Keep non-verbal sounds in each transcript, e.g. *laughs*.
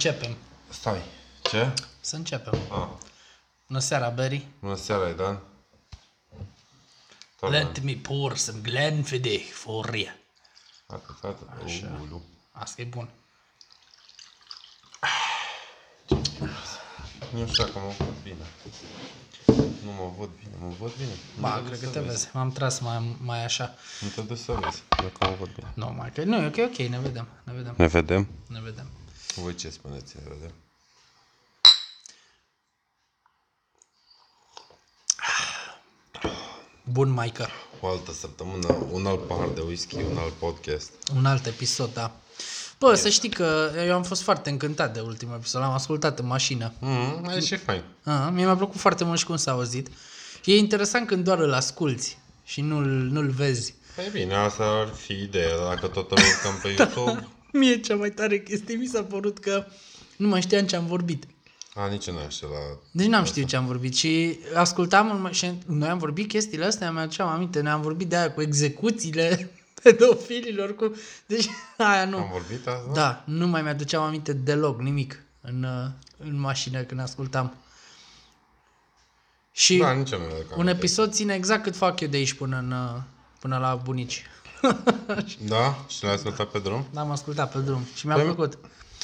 să începem. Stai. Ce? Să începem. Ah. Bună seara, Barry. Bună seara, Dan. Tot Let me pour some Glenfiddich for you. Tată, tată. Ulu. Asta e bun. Nu știu dacă mă văd bine. Nu mă văd bine. Mă văd bine? Ba, Nu cred să că te vezi. vezi. M-am tras mai, mai așa. Nu te duci să vezi dacă mă văd bine. Nu, mai că... Nu, e ok, ok, ne vedem. Ne vedem. Ne vedem? Ne vedem. Voi ce spuneți? Ne vedem. Bun, Maică. O altă săptămână, un alt pahar de whisky, un alt podcast. Un alt episod, da. Bă, să știi că eu am fost foarte încântat de ultimul episod. L-am ascultat în mașină. Mm, e și fain. Ah, mie mi-a plăcut foarte mult și cum s-a auzit. E interesant când doar îl asculti și nu-l, nu-l vezi. Păi bine, asta ar fi ideea, dar dacă tot îl urcăm pe *laughs* YouTube... Mie cea mai tare chestie mi s-a părut că nu mai știam ce am vorbit. A, nici eu n-am știut la... Deci n-am știut ce am vorbit și ascultam în- și noi am vorbit chestiile astea, mi aduceam aminte, ne-am vorbit de aia cu execuțiile *laughs* pedofililor, cu... Deci *laughs* aia nu. Am vorbit asta? Da, nu mai mi-aduceam aminte deloc, nimic, în, uh, în mașină când ascultam. Și Da, nici eu nu mi-aduc un aminte. episod ține exact cât fac eu de aici până, în, uh, până la bunici. Da? Și l-ai ascultat pe drum? L-am ascultat pe drum și mi-a Păi- plăcut.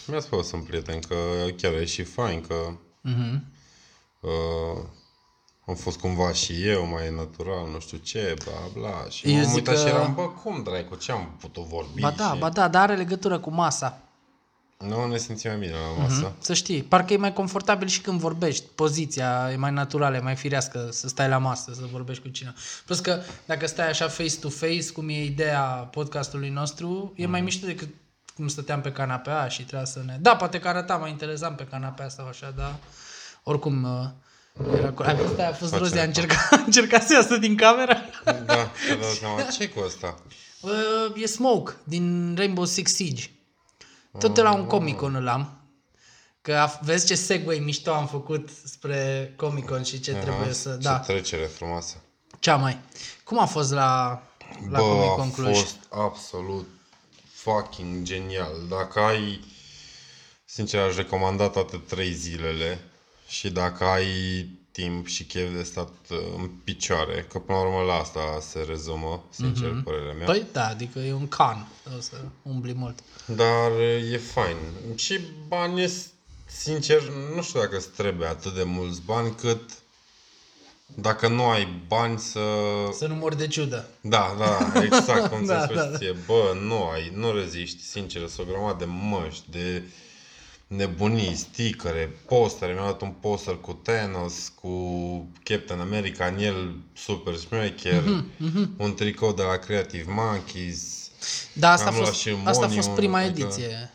Mi-a spus un prieten că chiar e și fain, că Mhm. uh, am fost cumva și eu mai natural, nu știu ce, bla bla. Și Eu m-am zic uitat că- și eram, bă, cum dracu, ce am putut vorbi? Ba da, și... ba da, dar are legătură cu masa. Nu ne simțim mai bine la masă. Să știi, parcă e mai confortabil și când vorbești. Poziția e mai naturală, e mai firească să stai la masă, să vorbești cu cineva. Plus că dacă stai așa face-to-face, cum e ideea podcastului nostru, e mai mișto decât cum stăteam pe canapea și trebuia să ne... Da, poate că arăta mai interesant pe canapea sau așa, dar oricum... uh, Era... cu- Ai văzut, aia a fost Face Rozi, a reclamă. încercat, a încercat să iasă din cameră. Da, te dau seama, ce cu asta? Uh, e Smoke din Rainbow Six Siege. Tot la un Comic Con îl am. Că a, vezi ce segue mișto am făcut spre Comic Con și ce trebuie să... Ce Da, trecere frumoasă. cea mai. Cum a fost la, la Bă, Comic a Con Cluj? fost absolut fucking genial. Dacă ai, sincer, aș recomanda toate trei zilele și dacă ai timp și chef de stat uh, în picioare, că până la urmă la asta se rezumă, sincer, mm-hmm. părerea mea. Păi da, adică e un can. O să umbli mult. Dar uh, e fain. Și bani, sincer, nu știu dacă îți trebuie atât de mulți bani cât dacă nu ai bani să... Să nu mor de ciudă. Da, da, exact cum *laughs* Da, ți-a spus da, da. ție. Bă, nu ai, nu reziști, sincer, sunt o grămadă de măști, de nebunii, sticăre, postere. Mi-am dat un poster cu Thanos, cu Captain America, în el super șmecher, Mhm, un tricou de la Creative Monkeys. Da, asta a Am luat fost, și asta a fost Monium, prima adică- ediție.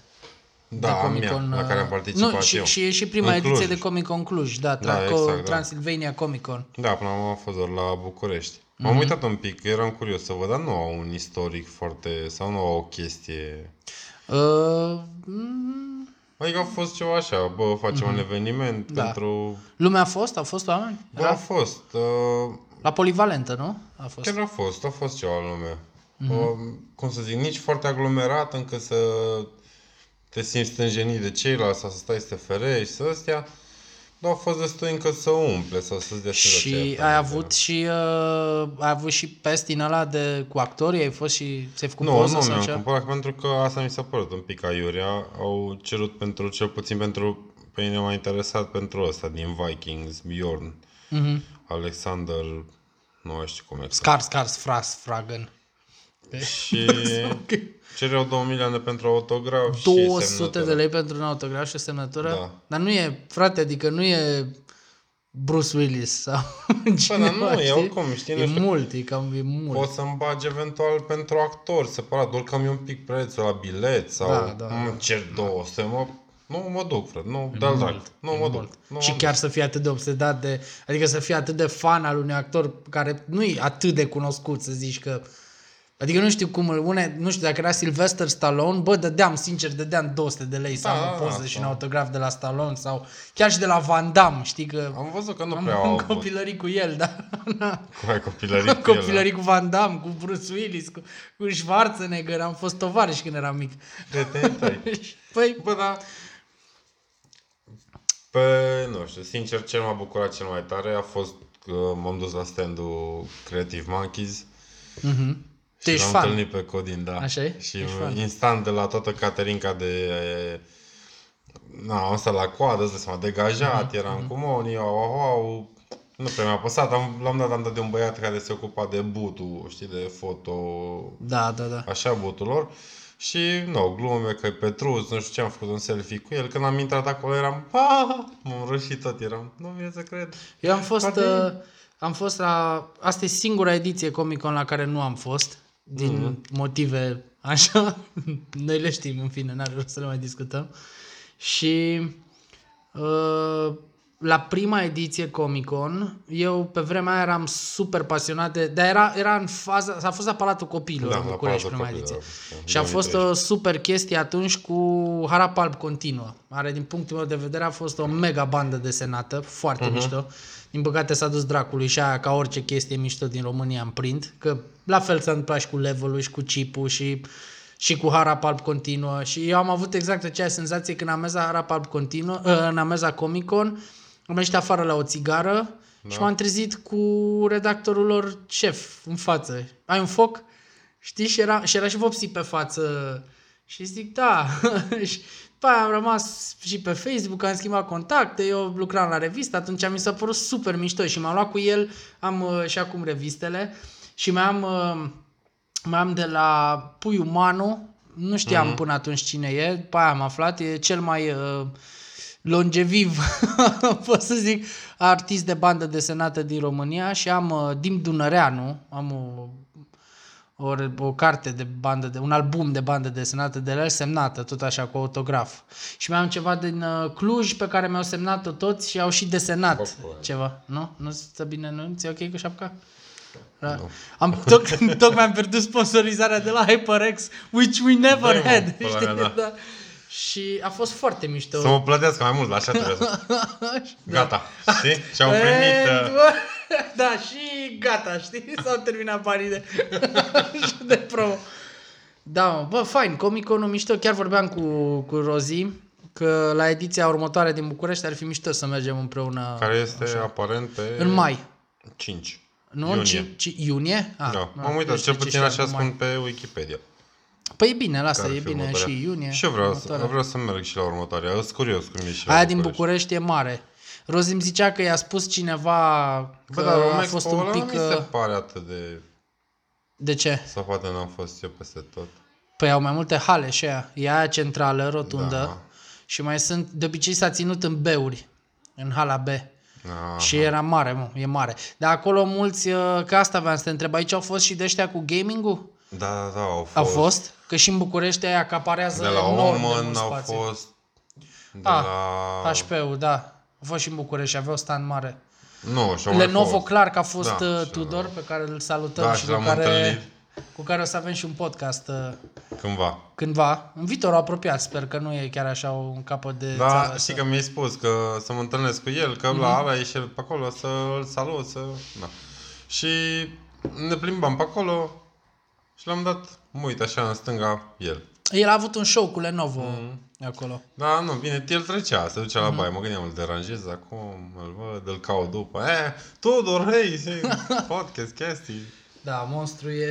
Da, de a Comic mea, Con, la care am uh, participat nu, și, eu. și e și prima În ediție Cluj. de Comic Con Cluj, da, Da, Traco, exact, da. Transylvania Comic Con. Da, până la urmă am fost doar la București. M-am Mhm. uitat un pic, eram curios să văd, dar nu au un istoric foarte, sau nu au o chestie... Uh, mm, Adică a fost ceva așa, bă, facem un eveniment Mhm. Da. pentru... lumea a fost? Au fost oameni? Bă, a fost, uh, La polivalentă, nu? A fost. chiar a fost, a fost ceva lume. Mhm. Uh, cum să zic, nici foarte aglomerat încât să te simți stânjenit de ceilalți sau să stai să te ferești, să astea. Dar a fost destul încât să umple sau să-ți dea Și senzația ai ta. avut și uh, ai avut și pest din ăla de cu actorii? Ai fost și ți-ai făcut Nu, poză nu sau mi-am ce? cumpărat pentru că asta mi s-a părut un pic aiurea. Au cerut pentru, cel puțin pentru, pe mine m-a interesat pentru ăsta din Vikings, Bjorn, Mhm. Alexander, nu mai știu cum e. Scars, Scars, Fras, Fragen. Și *laughs* cereau 2 milioane pentru autograf și 200 semnătură. de lei pentru un autograf și o semnătură? Da. Dar nu e, frate, adică nu e Bruce Willis sau Bă, cineva, dar nu, e știi? oricum, știi, nu E știu. mult, e cam e mult. Poți să-mi bagi eventual pentru actor separat, doar cam e un pic prețul la bilet sau Da, da, îmi cer 200, mă, nu mă duc, frate, nu, de-al drag, nu mă duc. Nu și mă chiar să fii atât de obsedat de... Adică să fii atât de fan al unui actor care nu e atât de cunoscut, să zici că... Adică nu știu cum îl une, nu știu dacă era Sylvester Stallone, bă, dădeam, sincer, dădeam 200 de lei să Da, am da, o poză da, și da. un autograf de la Stallone sau chiar și de la Van Damme, știi că Am văzut că nu am prea au am avut. copilărit cu el, da. Cum ai copilărit cu *laughs* el, da? copilărit cu Van Damme, cu Bruce Willis, cu, cu Schwarzenegger, am fost tovarăși când eram mic. Prietenii tăi. *laughs* Păi, Bă, da, Pe, nu știu, sincer, cel m-a bucurat cel mai tare a fost că m-am dus la standul Creative Monkeys Mhm. Tu și ești l-am fan. întâlnit pe Codin, da. Așa e? Și Ești fan. instant de la toată Caterinca de... Na, am stat la coadă, îți dai seama, degajat, Mhm, eram cu Moni, au, au, au. Nu prea mi-a păsat, am, l-am dat, am dat de un băiat care se ocupa de butul, știi, de foto, Da, da, da. așa butul lor. Și, nu, glume că e Petruț, nu știu ce, am făcut un selfie cu el. Când am intrat acolo eram, pa, m-am roșit tot, eram, nu vine să cred. Eu am fost, Poate- uh, am fost la... Asta e singura ediție Comic Con la care nu am fost, din Mhm. motive așa, *laughs* noi le știm, în fine, n-are rost să le mai discutăm. Și uh, la prima ediție Comic Con, eu pe vremea aia eram super pasionat de... Dar era, era în faza... S-a fost la Palatul Copiilor Da, în la București Palatul prima ediție. Copiilor, da, Și a fost 2013. o super chestie atunci cu Harap Alb continuă. Are, din punctul meu de vedere, a fost o mega bandă desenată, foarte uh-huh. mișto. Din păcate s-a dus dracului și aia ca orice chestie mișto din România în print, că la fel s-a întâmplat și cu level și cu chipul și, și cu Harap Alb continuă. Și eu am avut exact aceeași senzație când am mers la Harap Alb continuă, uh, în Ameza Comic Con, am ieșit afară la o țigară da. și m-am trezit cu redactorul lor șef în față. Ai un foc? Știi? Și era și, era și vopsit pe față. Și zic, da. *laughs* și după aia am rămas și pe Facebook, am schimbat contacte, eu lucram la revistă, atunci mi s-a părut super mișto și m-am luat cu el, am uh, și acum revistele și mai am, uh, mai am de la Puiu Manu, nu știam mm-hmm. până atunci cine e, după aia am aflat, e cel mai uh, longeviv, *laughs* pot să zic, artist de bandă desenată din România și am uh, Dim Dunăreanu, am o o, o carte de bandă, de, un album de bandă desenată de el semnată, tot așa, cu autograf. Și mai am ceva din uh, Cluj pe care mi-au semnat-o toți și au și desenat Popcorn. ceva. Nu? Nu stă bine, nu? Ți-e ok cu șapca? Da. Am, *laughs* toc, tocmai am pierdut sponsorizarea de la HyperX, which we never Dă-i, mă, had. pula știi? mea, da. Da. Și a fost foarte mișto. Să mă plătească mai mult, așa trebuie să... *laughs* Gata, știi? Și au And primit... Uh, what- *laughs* Da, și gata, știi? S-au terminat banii de, *laughs* de promo. Da, mă, bă, fain, Comic-Con mișto. Chiar vorbeam cu, cu Rozi că la ediția următoare din București ar fi mișto să mergem împreună care este aparent pe... în mai. 5. Nu? Iunie. Ci, ci, iunie? Ah, Da, nu m-am știu uitat, ce cel puțin știam așa cu mai. spun pe Wikipedia. Păi e bine, lasă, care e ar fi bine următoarea. și iunie. Și eu vreau, să, următoarea. vreau să merg și la următoarea. Eu sunt curios cum e și la Aia din București. București e mare. Rozi îmi zicea că i-a spus cineva că Bă, dar a Romexpo fost un ăla pic... nu mi se uh, pare atât de... De ce? Sau poate n-am fost eu peste tot. Păi au mai multe hale și aia. E aia centrală, rotundă. Da. Și mai sunt, de obicei s-a ținut în beuri, în hala B. Ah, Și era mare, mă, e mare. Dar acolo mulți, uh, că asta aveam să te întreb, aici au fost și de ăștia cu gaming-ul? Da, da, da, au fost. Au fost? Că și în București aia acaparează De la enorm de Oman mult au spațiu. fost... De Ah, la... HP-ul, da. Au fost și în București și aveau stand mare. Nu, și au mai Lenovo fost. clar că a fost Da, uh, și Tudor, pe care îl salutăm Da, și și cu l-am care, întâlnit. cu care o să avem și un podcast uh, Cândva. cândva, în viitorul apropiat, sper că nu e chiar așa un capăt de Da, țară. știi că mi-ai spus că să mă întâlnesc cu el, că Mhm. la ala e și el pe acolo, să-l salut, să... Da. Și ne plimbam pe acolo și l-am dat, mă uit așa în stânga, el. El a avut un show cu Lenovo acolo. Da, nu, bine, el trecea, se ducea Mhm. la baie, mă gândeam, îl deranjez acum, îl văd, îl caut după. Eh, Tudor, hei, hei, *laughs* podcast, chestii. Da, monstru e,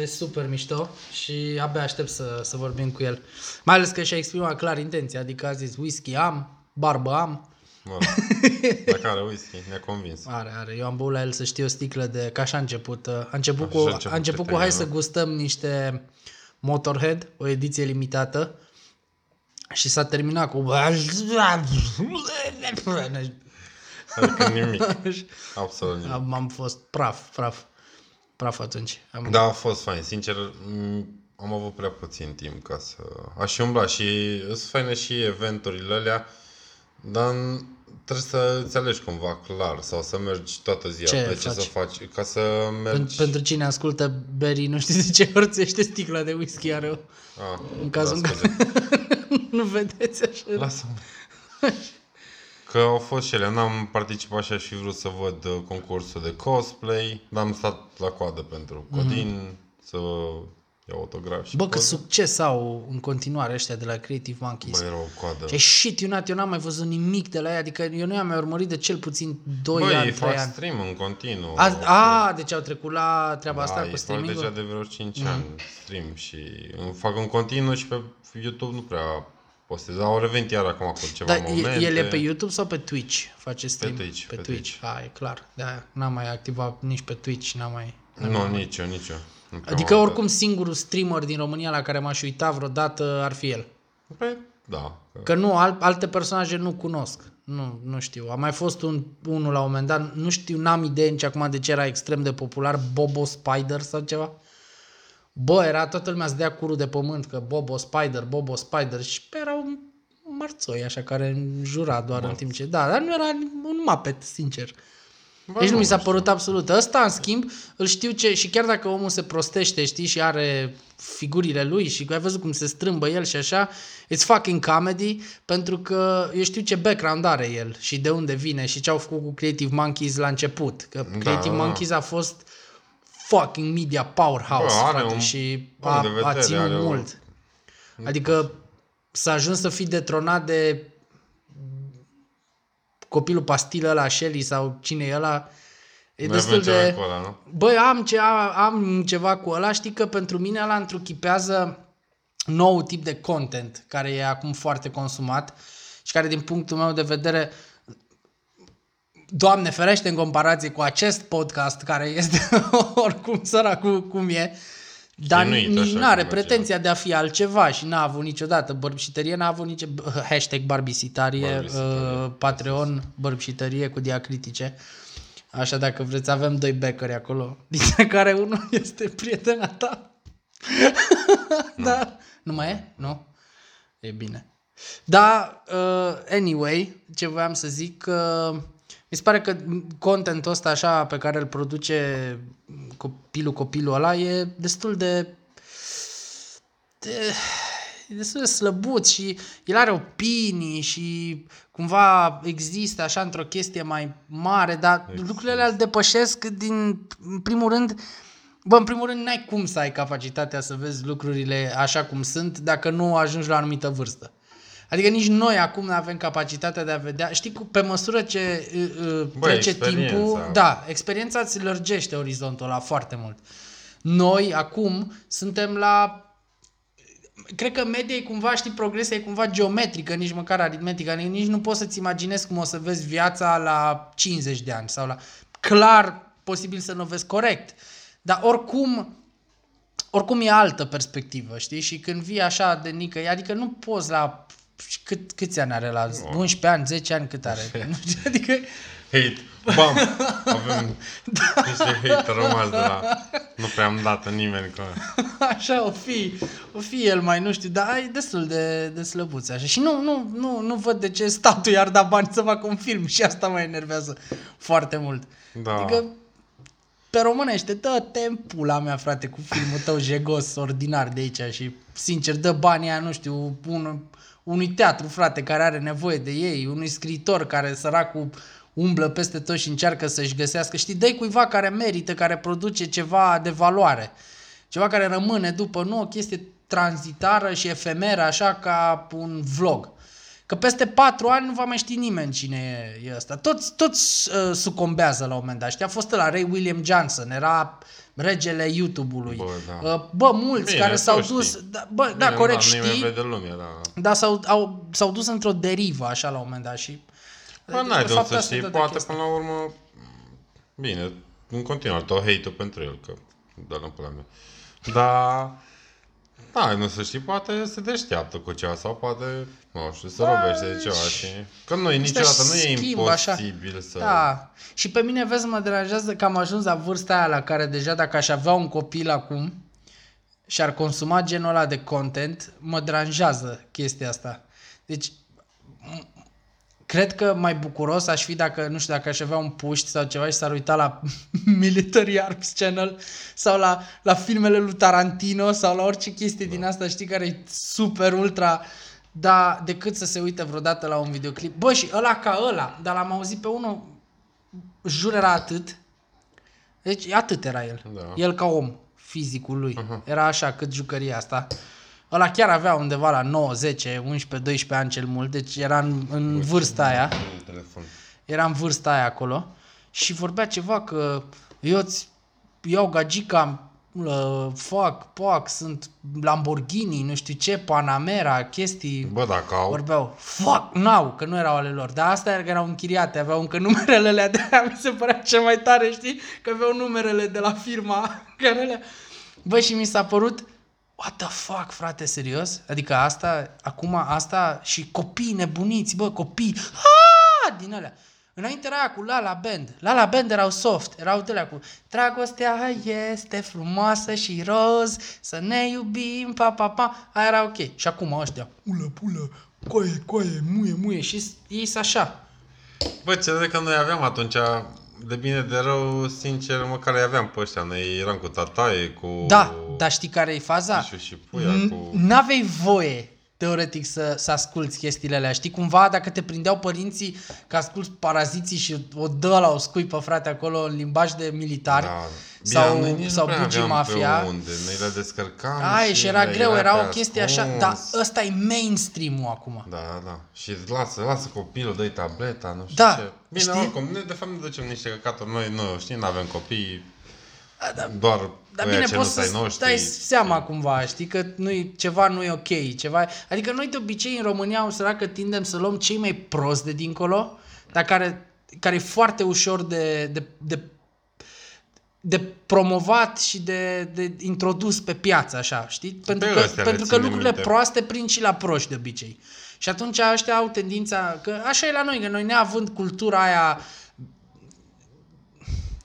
e super mișto și abia aștept să, să vorbim cu el. Mai ales că și-a exprimat clar intenția, adică a zis whisky am, barbă am, Mă, *laughs* dacă are whisky, ne-a convins. are, are. Eu am băut la el să știu o sticlă de, ca așa a început. uh, A început Așa cu, a început a început cu prietenia, hai să nu? gustăm niște Motorhead, o ediție limitată și s-a terminat cu Adică nimic, absolut nimic. am, am fost praf, praf, praf atunci. Am, Da, a fost fain. Sincer, m, am avut prea puțin timp ca să... Aș și umbla și sunt faine și eventurile alea, dar n- trebuie să îți alegi cumva clar sau să mergi toată ziua. Ce de ce faci? să faci? Ca să Pen- mergi... Pentru cine ascultă Berry, nu știu de ce orțește sticla de whisky are o... Ah, în cazul în da, scuze. *laughs* nu vedeți așa. Lasă-mă. Că au fost și ele. N-am participat și aș fi vrut să văd uh, concursul de cosplay, dar am stat la coadă pentru Codin, Mhm. să ia autograf și Bă, cât poză. succes au în continuare ăștia de la Creative Monkeys. Bă, era o coadă. Și shit, eu, eu n-am mai văzut nimic de la ea, adică eu nu i-am mai urmărit de cel puțin 2 Bă, ani, ei 3 fac ani. stream în continuu. A, a, deci au trecut la treaba asta da, cu ei fac streaming deja de vreo 5 ani stream și îmi fac în continuu și pe YouTube nu prea postez. Au revenit iar acum cu ceva Dar momente. el e pe YouTube sau pe Twitch? Face stream? Twitch, Pe pe Twitch. A, e clar. Da, n-am mai activat nici pe Twitch, n-am mai... Nu, nici eu, nici eu. Nu prea Adică m-am oricum singurul streamer din România la care m-aș uita vreodată ar fi el. uitat. Păi, da. că- Că nu, al, alte personaje nu cunosc. Nu, nu știu. A mai fost un, unul la un moment dat, nu știu, n-am idee nici acum de ce era extrem de popular, Bobo Spider sau ceva. Bă, era toată lumea să dea curul de pământ că Bobo Spider, Bobo Spider și era un marțoi așa care înjura doar în timp ce... Da, dar nu era un mapet, sincer. Bă, Deci nu mi s-a știu. părut absolut. Ăsta, în schimb, îl știu ce... Și chiar dacă omul se prostește, știi, și are figurile lui și ai văzut cum se strâmbă el și așa, it's fucking comedy, pentru că eu știu ce background are el și de unde vine și ce au făcut cu Creative Monkeys la început. Că Creative da. Monkeys a fost fucking media powerhouse, Bă, are frate, un și punct a, de vedere, a ținut are o- mult. Adică s-a ajuns să fii detronat de copilul pastilă ăla, Shelly sau cine e ăla, e Mai destul avem ceva de... cu ăla, nu? Băi, am, ce, am ceva cu ăla, știi că pentru mine ăla întruchipează nou tip de content care e acum foarte consumat și care din punctul meu de vedere Doamne ferește în comparație cu acest podcast care este *laughs* oricum săracul cum e, dar Chinuit nici așa nu are cum merge, pretenția de a fi altceva și n-a avut niciodată bărbșitărie, n-a avut nici hashtag barbisitarie, Barbisitarie. uh, Patreon, bărbșitărie cu diacritice. Așa dacă vreți, avem doi becări acolo, *laughs* dintre care unul este prietena ta. *laughs* da. Nu mai e? Nu? E bine. Da, uh, anyway, ce voiam să zic, uh, mi se pare că contentul ăsta așa pe care îl produce copilul copilul ăla e destul de, de e destul de slăbuț și el are opinii și cumva există așa într-o chestie mai mare, dar lucrurile alea îl depășesc din, în primul rând, Bă, în primul rând, n-ai cum să ai capacitatea să vezi lucrurile așa cum sunt dacă nu ajungi la o anumită vârstă. Adică nici noi acum nu avem capacitatea de a vedea. Știi, cu- pe măsură ce uh, uh, Bă, trece experiența. timpul, da, experiența îți lărgește orizontul ăla foarte mult. Noi acum suntem la cred că media e cumva, știi, progresia e cumva geometrică, nici măcar aritmetică, adică nici nu poți să-ți imaginezi cum o să vezi viața la 50 de ani sau la... Clar, posibil să nu o vezi corect, dar oricum, oricum e altă perspectivă, știi? Și când vii așa de nică, adică nu poți la... Cât, câți ani are la 11 ani, 10 ani, cât are? *laughs* Nu știu, adică... Hate. Bam! Avem niște hate rămas de la... Nu prea am dat în nimeni că... *laughs* Așa o fi, o fi el mai, nu știu, dar e destul de, de slăbuț așa. Și nu, nu, nu, nu văd de ce statul i-ar da bani să facă un film și asta mă enervează foarte mult. Da. Adică, pe românește, dă tempul la mea, frate, cu filmul tău jegos, ordinar de aici și, sincer, dă banii aia, nu știu, un, unui teatru, frate, care are nevoie de ei, unui scriitor care, săracul, umblă peste tot și încearcă să-și găsească, știi, dă cuiva care merită, care produce ceva de valoare, ceva care rămâne după, nu o chestie tranzitară și efemeră, așa ca un vlog. Că peste patru ani nu va mai ști nimeni cine e, e ăsta. Toți, toți uh, sucombează la un moment dat. Știi, a fost la Ray William Johnson, era regele YouTube-ului. Bă, da. Uh, bă mulți Bine, care tu s-au știi. dus... Da, bă, da, Bine, corect, da, Nimeni știi, vede lumea, da. dar s-au, au, s-au dus într-o derivă, așa, la un moment dat. Și, Bă, n-ai de unde să asta știi, dă de poate chestie. până la urmă... Bine, în continuare, dau hate-ul pentru el, că dă-l în pula mea. Dar... Da, nu să știi, poate se deșteaptă cu ceva sau poate, nu știu, se robește de ceva și... Că nu e niciodată, nu e schimb, așa. imposibil să... Da. Și pe mine, vezi, mă deranjează că am ajuns la vârsta aia la care deja dacă aș avea un copil acum și ar consuma genul ăla de content, mă deranjează chestia asta. Deci, m- cred că mai bucuros aș fi dacă, nu știu, dacă aș avea un puști sau ceva și s-ar uita la *laughs* Military Arms Channel sau la, la filmele lui Tarantino sau la orice chestie din asta, știi, care e super ultra da, decât să se uite vreodată la un videoclip. Bă, și ăla ca ăla, dar l-am auzit pe unul, jur era atât. Deci atât era el. Da. El ca om. fizicul lui. Uh-huh. Era așa, cât jucăria asta. Ăla chiar avea undeva la 9, 10, 11, 12 ani cel mult, deci era în, în vârsta aia. Un telefon. Era în vârsta aia acolo și vorbea ceva că eu îți iau gagica, uh, fac, poac, sunt Lamborghini, nu știu ce, Panamera, chestii. Bă, dacă au... Vorbeau, fuck, n-au, că nu erau ale lor. Dar asta era că erau închiriate, aveau încă numerele alea de aia, *laughs* mi se părea cel mai tare, știi? Că aveau numerele de la firma *laughs* care le... Bă, și mi s-a părut, what the fuck, frate, serios? Adică asta, acum asta și copii nebuniți, bă, copii, ah, din alea. Înainte era aia cu La La Band. La La Band erau soft, erau de cu Dragostea este frumoasă și roz, să ne iubim, pa, pa, pa. Aia era ok. Și acum ăștia, pulă, pulă, coaie, coaie, muie, muie. Și ei sunt așa. Bă, ce de că noi aveam atunci, de bine de rău, sincer, măcar îi aveam pe ăștia. Noi eram cu tataie, cu... Da, dar știi care e faza? Mișu și puia, N- cu... N-aveai voie teoretic să, să asculti chestiile alea. Știi, cumva dacă te prindeau părinții că asculti paraziții și o dă la o scuipă, frate, acolo în limbaj de militari Da. sau, Bine, noi nici sau nu prea bugi aveam mafia. Pe unde. Noi le descărcam Ai, și era le greu, era pe o chestie așa, ascuns. dar ăsta e mainstream-ul acum. Da, da, da. Și lasă, lasă copilul, dă-i tableta, nu știu Da, ce. Bine, știi? oricum, ne, de fapt ne ducem niște căcaturi. Noi, nu, știi, nu avem copii, Da, da, doar dar ăia bine, ce poți nu-s să ai noștri. dai seama cumva, știi, că nu ceva nu e ok, ceva... Adică noi de obicei în România o săracă tindem să luăm cei mai prost de dincolo, dar care, care e foarte ușor de, de, de de promovat și de, de introdus pe piață, așa, știi? Pentru că, astea le pentru că ținem lucrurile minte. proaste prind și la proști de obicei. Și atunci ăștia au tendința, că așa e la noi, că noi neavând cultura aia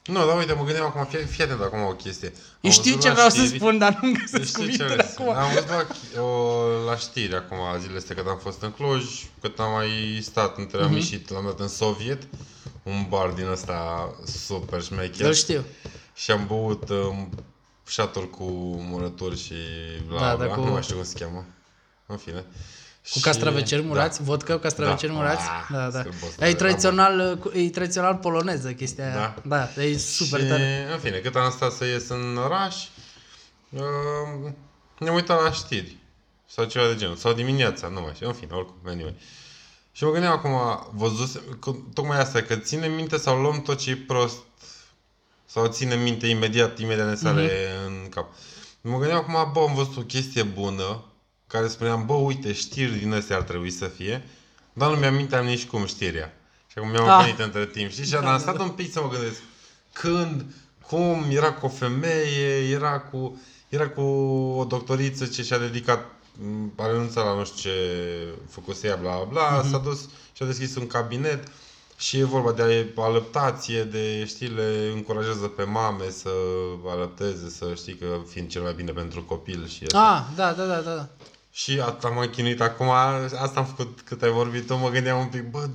Nu, dar uite, mă gândeam acum, fii, fii atent acum o chestie. Eu Am știu văzut ce la vreau să știri- spun, dar nu Nu găsesc știu ce cuvintele vrei să- acum. Am văzut la, o, la știri acum zilele astea când am fost în Cluj, cât am mai stat între Mhm. am ieșit, l-am dat în Soviet, un bar din ăsta super șmecher. Eu știu. Și am băut um, șaturi cu murături și bla Da, bla, da, cu- nu mai știu cum se cheamă. În fine. Cu castraveceri murați? Da. Vodka cu castraveceri Da. murați? Ah, Da, da. scârbos, E da, tradițional, e tradițional poloneză chestia aia. Da. Da, e super și, tare. în fine, cât am stat să ies în oraș, uh, ne-am uitat la știri. Sau ceva de genul. Sau dimineața, nu mai știu. În fine, oricum, anyway. Și mă gândeam acum, văzuse, că, tocmai asta, că ținem minte sau luăm tot ce e prost sau ținem minte imediat, imediat ne sare Mhm. în cap. Mă gândeam acum, bă, am văzut o chestie bună, care spuneam, bă, uite, știri din astea ar trebui să fie, dar nu mi-am minteam nici cum știrea. Și acum mi-am Ah. venit între timp, știi? Și Da, am da, stat un pic să mă gândesc, când, cum, era cu o femeie, era cu, era cu o doctoriță ce și-a dedicat, m, a renunțat la nu știu ce făcuse ea, bla, bla, Mhm. s-a dus și a deschis un cabinet și e vorba de alăptație, de, știi, le încurajează pe mame să alăpteze, să știi că fiind cel mai bine pentru copil și așa. Ah, da, da, da, da. Și asta m-am chinuit acum, asta am făcut cât ai vorbit tu, mă gândeam un pic, bă,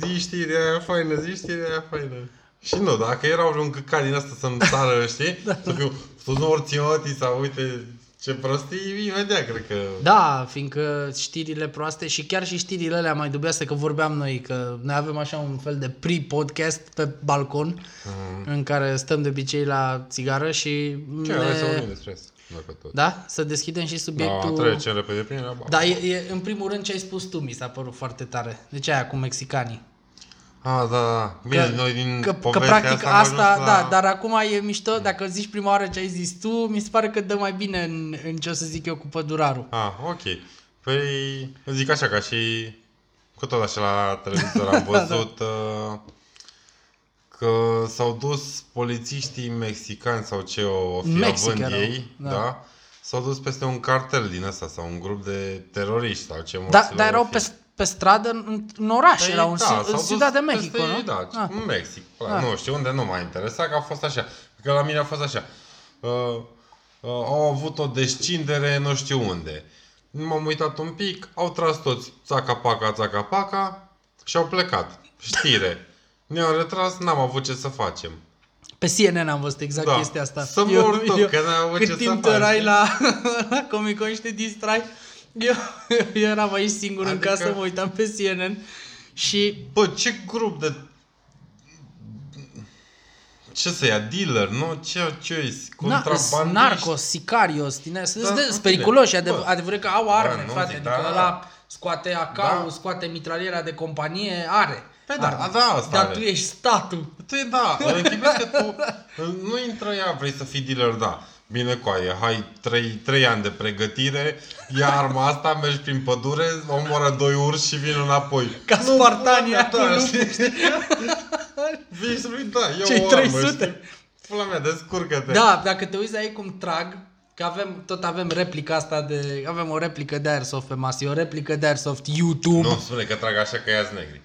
zi știrea aia faină, zi știrea aia faină. Și nu, dacă era un căcat din asta să-mi sară, *laughs* știi? Să fiu, tu nu orțioti sau uite ce prostii, imediat cred că... Da, fiindcă știrile proaste și chiar și știrile alea mai dubioase că vorbeam noi, că noi avem așa un fel de pre-podcast pe balcon Mhm. în care stăm de obicei la țigară și Ce, hai să ne... vorbim despre asta. Dacă tot. Da? Să deschidem și Da, subiectul... trecem repede prin ea. Da, e, e, în primul rând ce ai spus tu mi s-a părut foarte tare. De ce aia cu mexicanii? Ah, da, da. Bine, noi din că, că povestea practic asta, am asta, ajuns la... da, dar acum e mișto, dacă zici prima oară ce ai zis tu, mi se pare că dă mai bine în, în ce o să zic eu cu pădurarul. Ah, ok. Păi, zic așa, ca și cu tot așa la televizor am *laughs* văzut uh, că s-au dus polițiștii mexicani sau ce o fi Mexic având erau, ei, da. da. s-au dus peste un cartel din ăsta sau un grup de teroriști sau ce Da, morților dar erau o fi. pe, pe stradă în, în oraș, Păi, erau în, da, da, s-au în dus Ciudad de peste Mexico, ei, nu? Da, Ah. în Mexic. Ah. Nu știu unde, nu m-a interesat, că a fost așa. Că la mine a fost așa. Uh, uh, au avut o descindere nu știu unde. M-am uitat un pic, au tras toți țaca-paca, țaca-paca și au plecat. Știre. Ne-au retras, n-am avut ce să facem. Pe CNN am văzut exact Da. chestia asta. Să mor tu, că n-am avut cât ce să timp tu faci. erai la, *laughs* la Comic Con și te distrai, eu, eu eram aici singur Adică- în casă, mă uitam pe CNN și Bă, ce grup de... ce să ia, dealer, nu? Ce, ce e? Na, Contrabandiști? narcos, sicarios, din astea. Da, Sunt în periculoși, fine. adev- Bă. adevărat că au arme, nu frate. zic, Adică da, ăla scoate AK-ul, Da. scoate mitraliera de companie, are. Păi da, arme. da, asta Dar are. tu ești statul. Tu e da, închipuiesc că tu nu intră ea, vrei să fii dealer, da. Bine coaie, hai 3, 3 ani de pregătire, ia arma asta, mergi prin pădure, omoră doi urși și vin înapoi. Ca Nu, spartanii pula mea, acolo. da, știi? Vii să spui, da, eu Cei o armă, 300. știi? Pula mea, descurcă-te. Da, dacă te uiți aici cum trag, că avem, tot avem replica asta de, avem o replică de Airsoft pe masă, e o replică de Airsoft YouTube. Nu spune că trag așa că ia negri.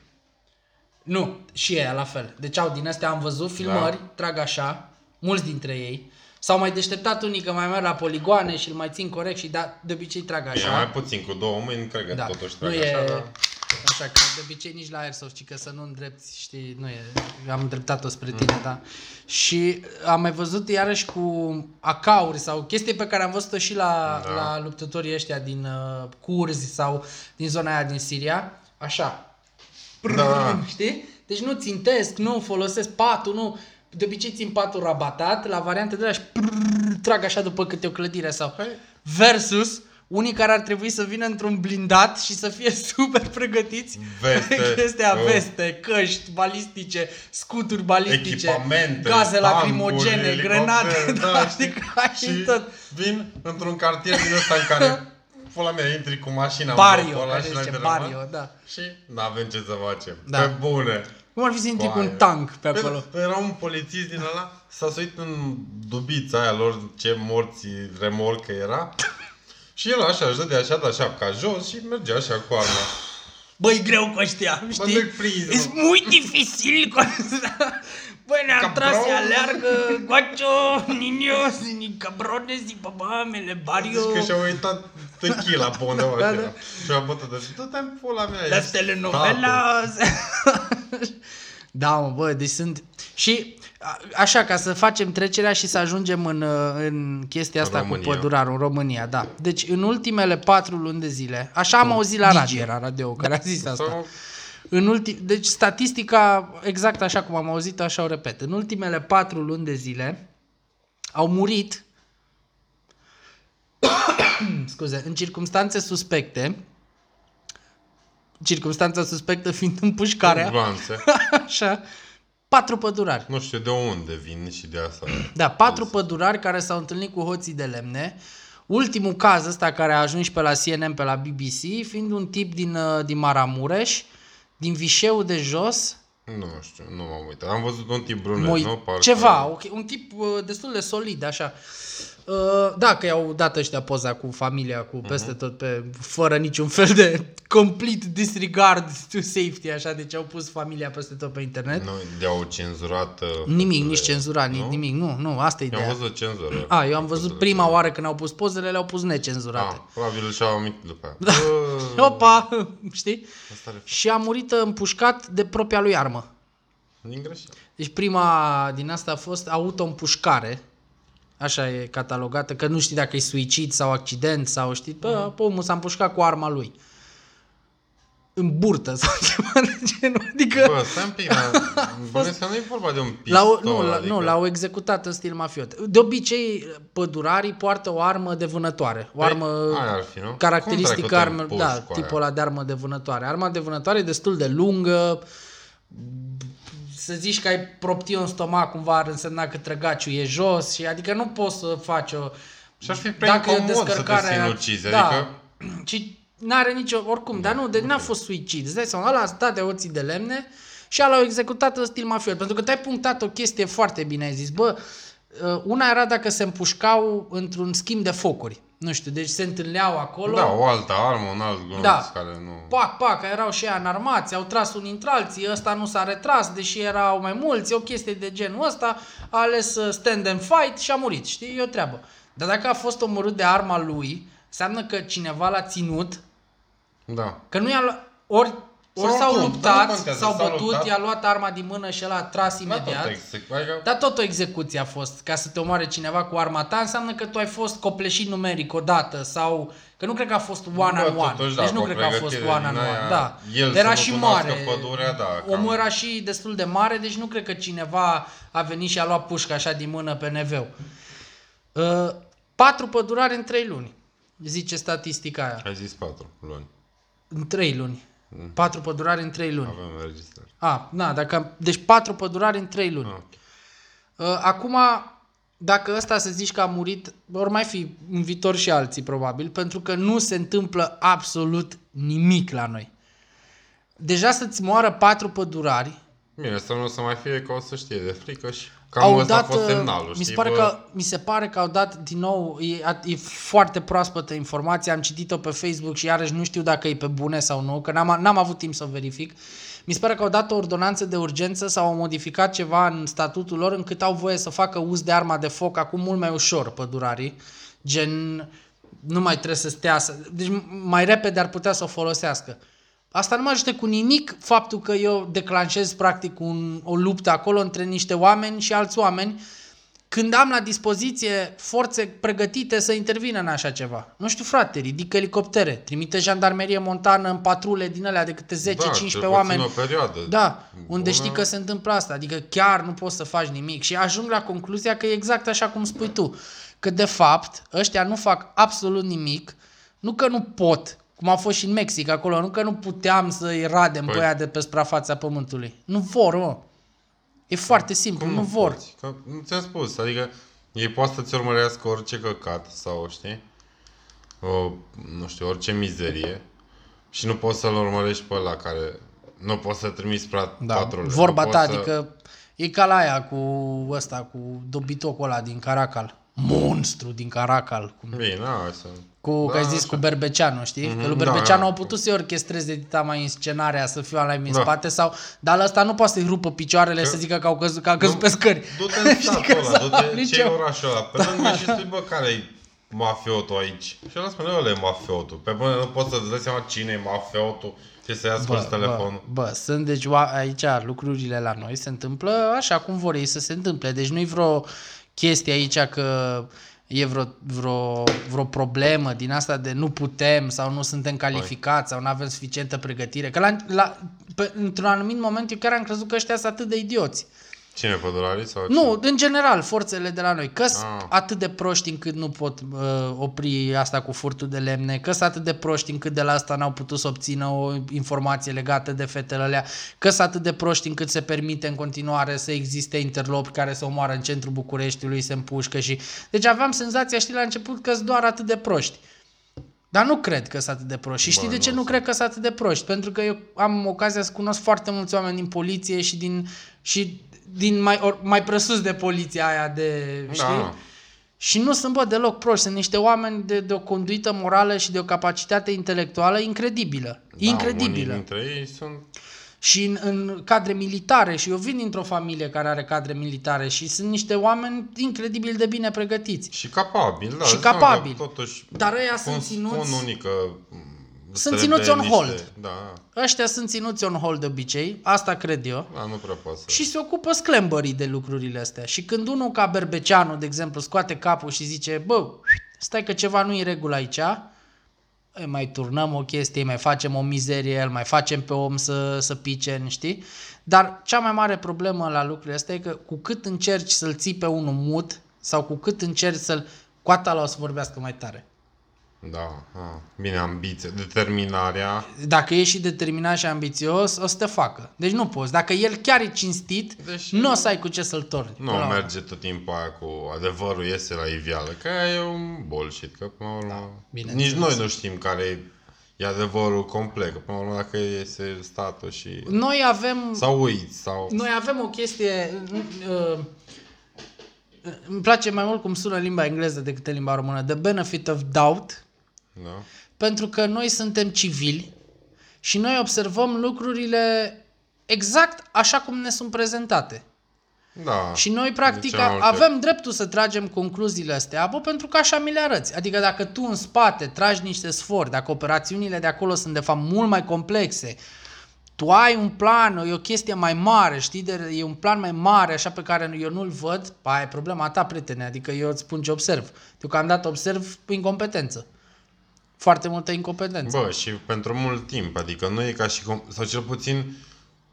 Nu, și ea la fel. Deci au din astea am văzut filmări, Da. trag așa, mulți dintre ei. S-au mai deșteptat unii că mai merg la poligoane și îl mai țin corect și da, de obicei trag Bine, așa. mai puțin, cu două mâini, cred că da. totuși nu trag e așa, da. așa că de obicei nici la Airsoft, ci că să nu îndrepti, știi, nu e, am îndreptat-o spre tine, da. Și am mai văzut iarăși cu acauri sau chestii pe care am văzut-o și la, Da. la luptătorii ăștia din uh, curzi sau din zona aia din Siria, așa, Da. Știi? Deci nu țintesc, nu folosesc patul, nu... De obicei țin patul rabatat, la variante de alea și prrr, trag așa după câte o clădire sau... Păi- Versus unii care ar trebui să vină într-un blindat și să fie *laughs* super pregătiți. Veste, Chestia, oh. veste, căști balistice, scuturi balistice, echipamente, gaze tancuri, lacrimogene, elicoptere, grenade, *laughs* da, știi? știi, ca și tot. vin într-un cartier din ăsta în care *laughs* pula mea, intri cu mașina Barrio, în blocul ăla care și zice înainte Barrio, rămân da. Și n-avem ce să facem. Da. Pe bune. Cum ar fi să intri cu un Coaie. tank pe acolo? Păi, Era un polițist din ăla, s-a suit în dubița aia lor, ce morți remorcă era. *laughs* Și el așa, își dădea așa, de șapca jos și mergea așa cu arma. Băi, greu cu ăștia, știi? nu-i prins, E mă. mult dificil cu asta. Băi, ne-am Cabrón. tras, se aleargă, guacio, niños, ni cabrones, ni mamele, barrio. Zici că și-a uitat tequila pe undeva Da, și da. era. Și a bătut de du-te în pula mea. Las ești statul. telenovelas. da, mă, bă, deci sunt... Și a- așa, ca să facem trecerea și să ajungem în, uh, în chestia asta România. cu pădurarul în România, da. Deci în ultimele patru luni de zile, așa am auzit la radio, era radio care a zis asta. Sau- În ulti... Deci statistica, exact așa cum am auzit așa o repet. În ultimele patru luni de zile au murit *coughs* scuze, în circunstanțe suspecte circunstanța suspectă fiind împușcarea, Urbanțe. *laughs* așa, patru pădurari. Nu știu de unde vin și de asta. Da, patru pădurari care s-au întâlnit cu hoții de lemne. Ultimul caz ăsta care a ajuns și pe la CNN, pe la BBC, fiind un tip din, uh, din Maramureș, din Vișeu de jos, Nu știu, nu m-am uitat. Am văzut un tip brunet, Moi, nu? Parcă... ceva, ok, un tip uh, destul de solid, așa. Uh, da, că i-au dat ăștia poza cu familia, cu peste tot, pe, fără niciun fel de *laughs* complete disregard to safety, așa, deci au pus familia peste tot pe internet. Nu, de-au cenzurat... uh, Nimic, fotele. nici cenzurat, Nu? nici nimic, nu, nu, asta e Eu am ideea. văzut cenzură. A, eu am văzut prima oară când au pus pozele, le-au pus necenzurate. Ah, probabil și-au amintit după aia. Da. *laughs* Opa, *laughs* știi? Asta are Și a murit împușcat de propria lui armă. din greșeală. Deci prima din asta a fost auto-împușcare. Așa e catalogată, că nu știi dacă e suicid sau accident sau știi, bă, omul s-a împușcat cu arma lui. În burtă *laughs* sau ceva de genul. Adică Bă, stai un pic, dar bănuiesc că nu e vorba de un *laughs* pistol. l-au, nu, la, adică... nu, l-au executat în stil mafiot. De obicei, pădurarii poartă o armă de vânătoare. O Păi, armă aia ar fi, nu? caracteristică, Cum dracu te armă, împuși da, cu aia? tipul ăla de armă de vânătoare. Arma de vânătoare e destul de lungă, să zici că ai proptiu în stomac cumva ar însemna că trăgaciul e jos și adică nu poți să faci o... Și ar fi prea incomod să te sinucizi, da, adică- Și n-are nicio, oricum, dar nu, de, n-a fost suicid. Îți dai seama, ăla a stat de oții de lemne și ăla l-au executat în stil mafiot. Pentru că tu ai punctat o chestie foarte bine, ai zis, bă, uh, una era dacă se împușcau într-un schimb de focuri. Nu știu, deci se întâlneau acolo. Da, o altă armă, un alt glonț Da. care nu... Pac, pac, că erau și ei înarmați, au tras unii între alții, ăsta nu s-a retras, deși erau mai mulți, o chestie de genul ăsta, a ales să stand and fight și a murit, știi, e o treabă. Dar dacă a fost omorât de arma lui, înseamnă că cineva l-a ținut, Da. că nu i-a luat, ori ori s-au Oricum, dar nu luptat, contează, s-au s-au bătut, luptat. i-a luat arma din mână și el a tras Da, imediat. tot exact. Adică, Dar tot o execuție a fost. Ca să te omoare cineva cu arma ta înseamnă că tu ai fost copleșit numeric odată sau... Că nu cred că a fost one Bă, on one. totuși, da, deci nu cu o cred că a fost pregătire one on din one. aia, Da. el era să și nu cunoască mare. pădurea, da, Omul cam. era și destul de mare, deci nu cred că cineva a venit și a luat pușca așa din mână pe neveu. Uh, patru pădurari în trei luni. Zice statistica aia. Ai zis patru luni. În trei luni. Mm. Patru pădurari în trei luni. Avem înregistrare. A, na, dacă, deci patru pădurari în trei luni. Ah, ok. Uh, Acum, dacă ăsta să zici că a murit, vor mai fi în viitor și alții probabil, pentru că nu se întâmplă absolut nimic la noi. Deja să-ți moară patru pădurari, Bine, să nu o să mai fie că o să știe de frică și cam au ăsta dat, a fost uh, semnalul, mi, știi, se pare bă? că, mi se pare că au dat din nou, e, e foarte proaspătă informația, am citit-o pe Facebook și iarăși nu știu dacă e pe bune sau nu, că n-am, n-am avut timp să o verific. Mi se pare că au dat o ordonanță de urgență sau au modificat ceva în statutul lor încât au voie să facă uz de arma de foc acum mult mai ușor pădurarii, gen nu mai trebuie să stea, să, deci mai repede ar putea să o folosească. Asta nu mă ajută cu nimic faptul că eu declanșez practic un, o luptă acolo între niște oameni și alți oameni când am la dispoziție forțe pregătite să intervină în așa ceva. Nu știu, frate, ridică elicoptere, trimite jandarmerie montană în patrule din alea de câte 10-15 da, cel puțin oameni. o perioadă. Da, unde bună. știi că se întâmplă asta. Adică chiar nu poți să faci nimic. Și ajung la concluzia că e exact așa cum spui tu. Că de fapt ăștia nu fac absolut nimic. Nu că nu pot, cum a fost și în Mexic acolo, nu că nu puteam să-i radem Păi- pe aia de pe suprafața pământului. Nu vor, mă. E foarte simplu, Cum nu vor. poți? Că, nu ți-am spus, adică ei poate să-ți urmărească orice căcat sau, știi, o, nu știu, orice mizerie și nu poți să-l urmărești pe ăla care nu poți să trimiți pra- Da, patrule. vorba nu ta, poți să- adică e ca la aia cu ăsta, cu dobitocul ăla din Caracal. Monstru din Caracal. Cum Bine, hai să... Cu, Da, că ai zis așa. cu Berbeceanu, știi? Mm-hmm, că lui da, Berbeceanu da. au putut să-i orchestreze dita mai în scenarea, să fiu ala în Da. spate sau... Dar la ăsta nu poate să-i rupă picioarele Că- să zică că au căzut, că a căzut Nu, pe scări. Du-te în *laughs* Știi satul că ăla, s-au du-te nici ce e eu. orașul ăla, pe lângă și spui, bă, care e mafiotul aici? Și ăla spune, ăla e mafiotul. Pe până nu poți să-ți dai seama cine e mafiotul și să-i asculti telefonul. Bă, bă, sunt deci oa- aici lucrurile la noi se întâmplă așa cum vor ei să se întâmple. Deci nu-i vreo chestie aici că e vreo, vreo, vreo problemă din asta de nu putem sau nu suntem calificați sau nu avem suficientă pregătire. Că la, la, pe, într-un anumit moment eu chiar am crezut că ăștia sunt atât de idioți. Cine, pădurarii sau Nu, în general, forțele de la noi. că sunt Ah. atât de proști încât nu pot uh, opri asta cu furtul de lemne, că sunt atât de proști încât de la asta n-au putut să obțină o informație legată de fetele alea, că sunt atât de proști încât se permite în continuare să existe interlopi care să omoară în centrul Bucureștiului, se împușcă și... Deci aveam senzația, știi, la început că sunt doar atât de proști. Dar nu cred că sunt atât de proști. Și știi Bă, de ce nu nu sunt. cred că sunt atât de proști? Pentru că eu am ocazia să cunosc foarte mulți oameni din poliție și din, și din mai, or, mai presus de poliția aia de, știi? Da. Și nu sunt, bă, deloc proști. Sunt niște oameni de, de o conduită morală și de o capacitate intelectuală incredibilă. Da, incredibilă. unii dintre ei sunt... Și în, în cadre militare, și eu vin dintr-o familie care are cadre militare și sunt niște oameni incredibil de bine pregătiți. Și capabili, da. Și îți dai seama capabili. că Totuși, Dar ăia cum sunt ținuți- Spun unii că mm, Sunt trebuie ținuți on niște- hold. Da, Ăștia sunt ținuți on hold de obicei, asta cred eu. da, nu prea poți să... Și se ocupă sclembării de lucrurile astea. Și când unul ca Berbeceanu, de exemplu, scoate capul și zice, bă, stai că ceva nu e în regulă aici, îi mai turnăm o chestie, îi mai facem o mizerie, îl mai facem pe om să, să pice, știi? Dar cea mai mare problemă la lucrurile astea e că cu cât încerci să-l ții pe unul mut sau cu cât încerci să-l... Coata la o să vorbească mai tare. Da, a, bine, ambiție, determinarea. Dacă ești și determinat și ambițios, o să te facă. Deci nu poți. Dacă el chiar e cinstit, Deși- nu o să ai cu ce să-l torni. Nu până la urmă. merge tot timpul aia cu adevărul iese la iveală, că aia e un bullshit, că până la urmă... Da, nici bineînțeles. noi nu știm care e, e adevărul complet, că până la urmă dacă iese statul și... Noi avem, Sau uiți, sau... noi avem o chestie... Uh, îmi place mai mult cum sună limba engleză decât în limba română. The benefit of doubt. Da? Pentru că noi suntem civili și noi observăm lucrurile exact așa cum ne sunt prezentate. Da. Și noi, De practic, cele mai multe- avem dreptul să tragem concluziile astea, bă, pentru că așa mi le arăți. Adică dacă tu în spate tragi niște sfori, dacă operațiunile de acolo sunt, de fapt, mult mai complexe, tu ai un plan, e o chestie mai mare, știi, de, e un plan mai mare, așa pe care eu nu-l văd, pa, e problema ta, prietene, adică eu îți spun ce observ. Deocamdată observ incompetență. Foarte multă incompetență. Bă, și pentru mult timp, adică nu e ca și cum, sau cel puțin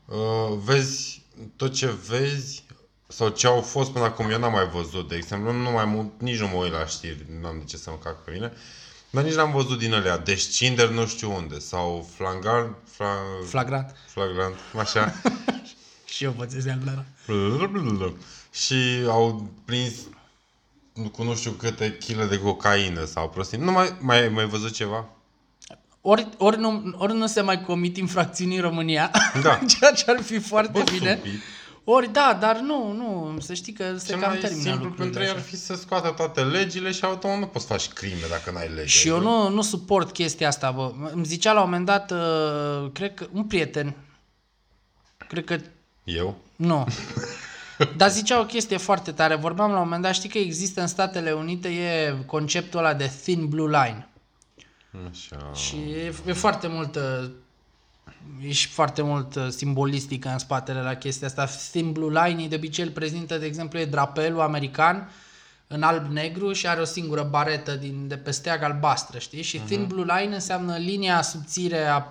uh, vezi tot ce vezi sau ce au fost până acum, eu n-am mai văzut, de exemplu, nu mai mult, nici nu mă uit la știri, nu am de ce să mă cac pe mine, dar nici n-am văzut din alea, descinder nu știu unde, sau flagrant, fla, Flagrant. flagrant, așa, *laughs* Și eu văd alblara. și au prins cu nu știu câte chile de cocaină sau prostii. Nu mai, mai, mai văzut ceva? Ori, ori, nu, ori nu se mai comit infracțiuni în România, *laughs* Da. ceea ce ar fi foarte Bă, bine. subit. Ori da, dar nu, nu, să știi că se Cel cam mai termină simplu lucrurile pentru ei ar așa. fi să scoată toate legile și automat nu poți să faci crime dacă n-ai lege. Și eu nu, nu suport chestia asta, bă. Îmi zicea la un moment dat, uh, cred că un prieten, cred că Eu? nu, *laughs* dar zicea o chestie foarte tare. Vorbeam la un moment dat, știi că există în Statele Unite e conceptul ăla de thin blue line. Așa. Și e, e foarte multă e și foarte mult uh, simbolistică în spatele la chestia asta. Thin Blue Line de obicei îl prezintă, de exemplu, e drapelul american în alb-negru și are o singură baretă din, de pe steag albastră, știi? Și Thin Blue Line înseamnă linia subțire a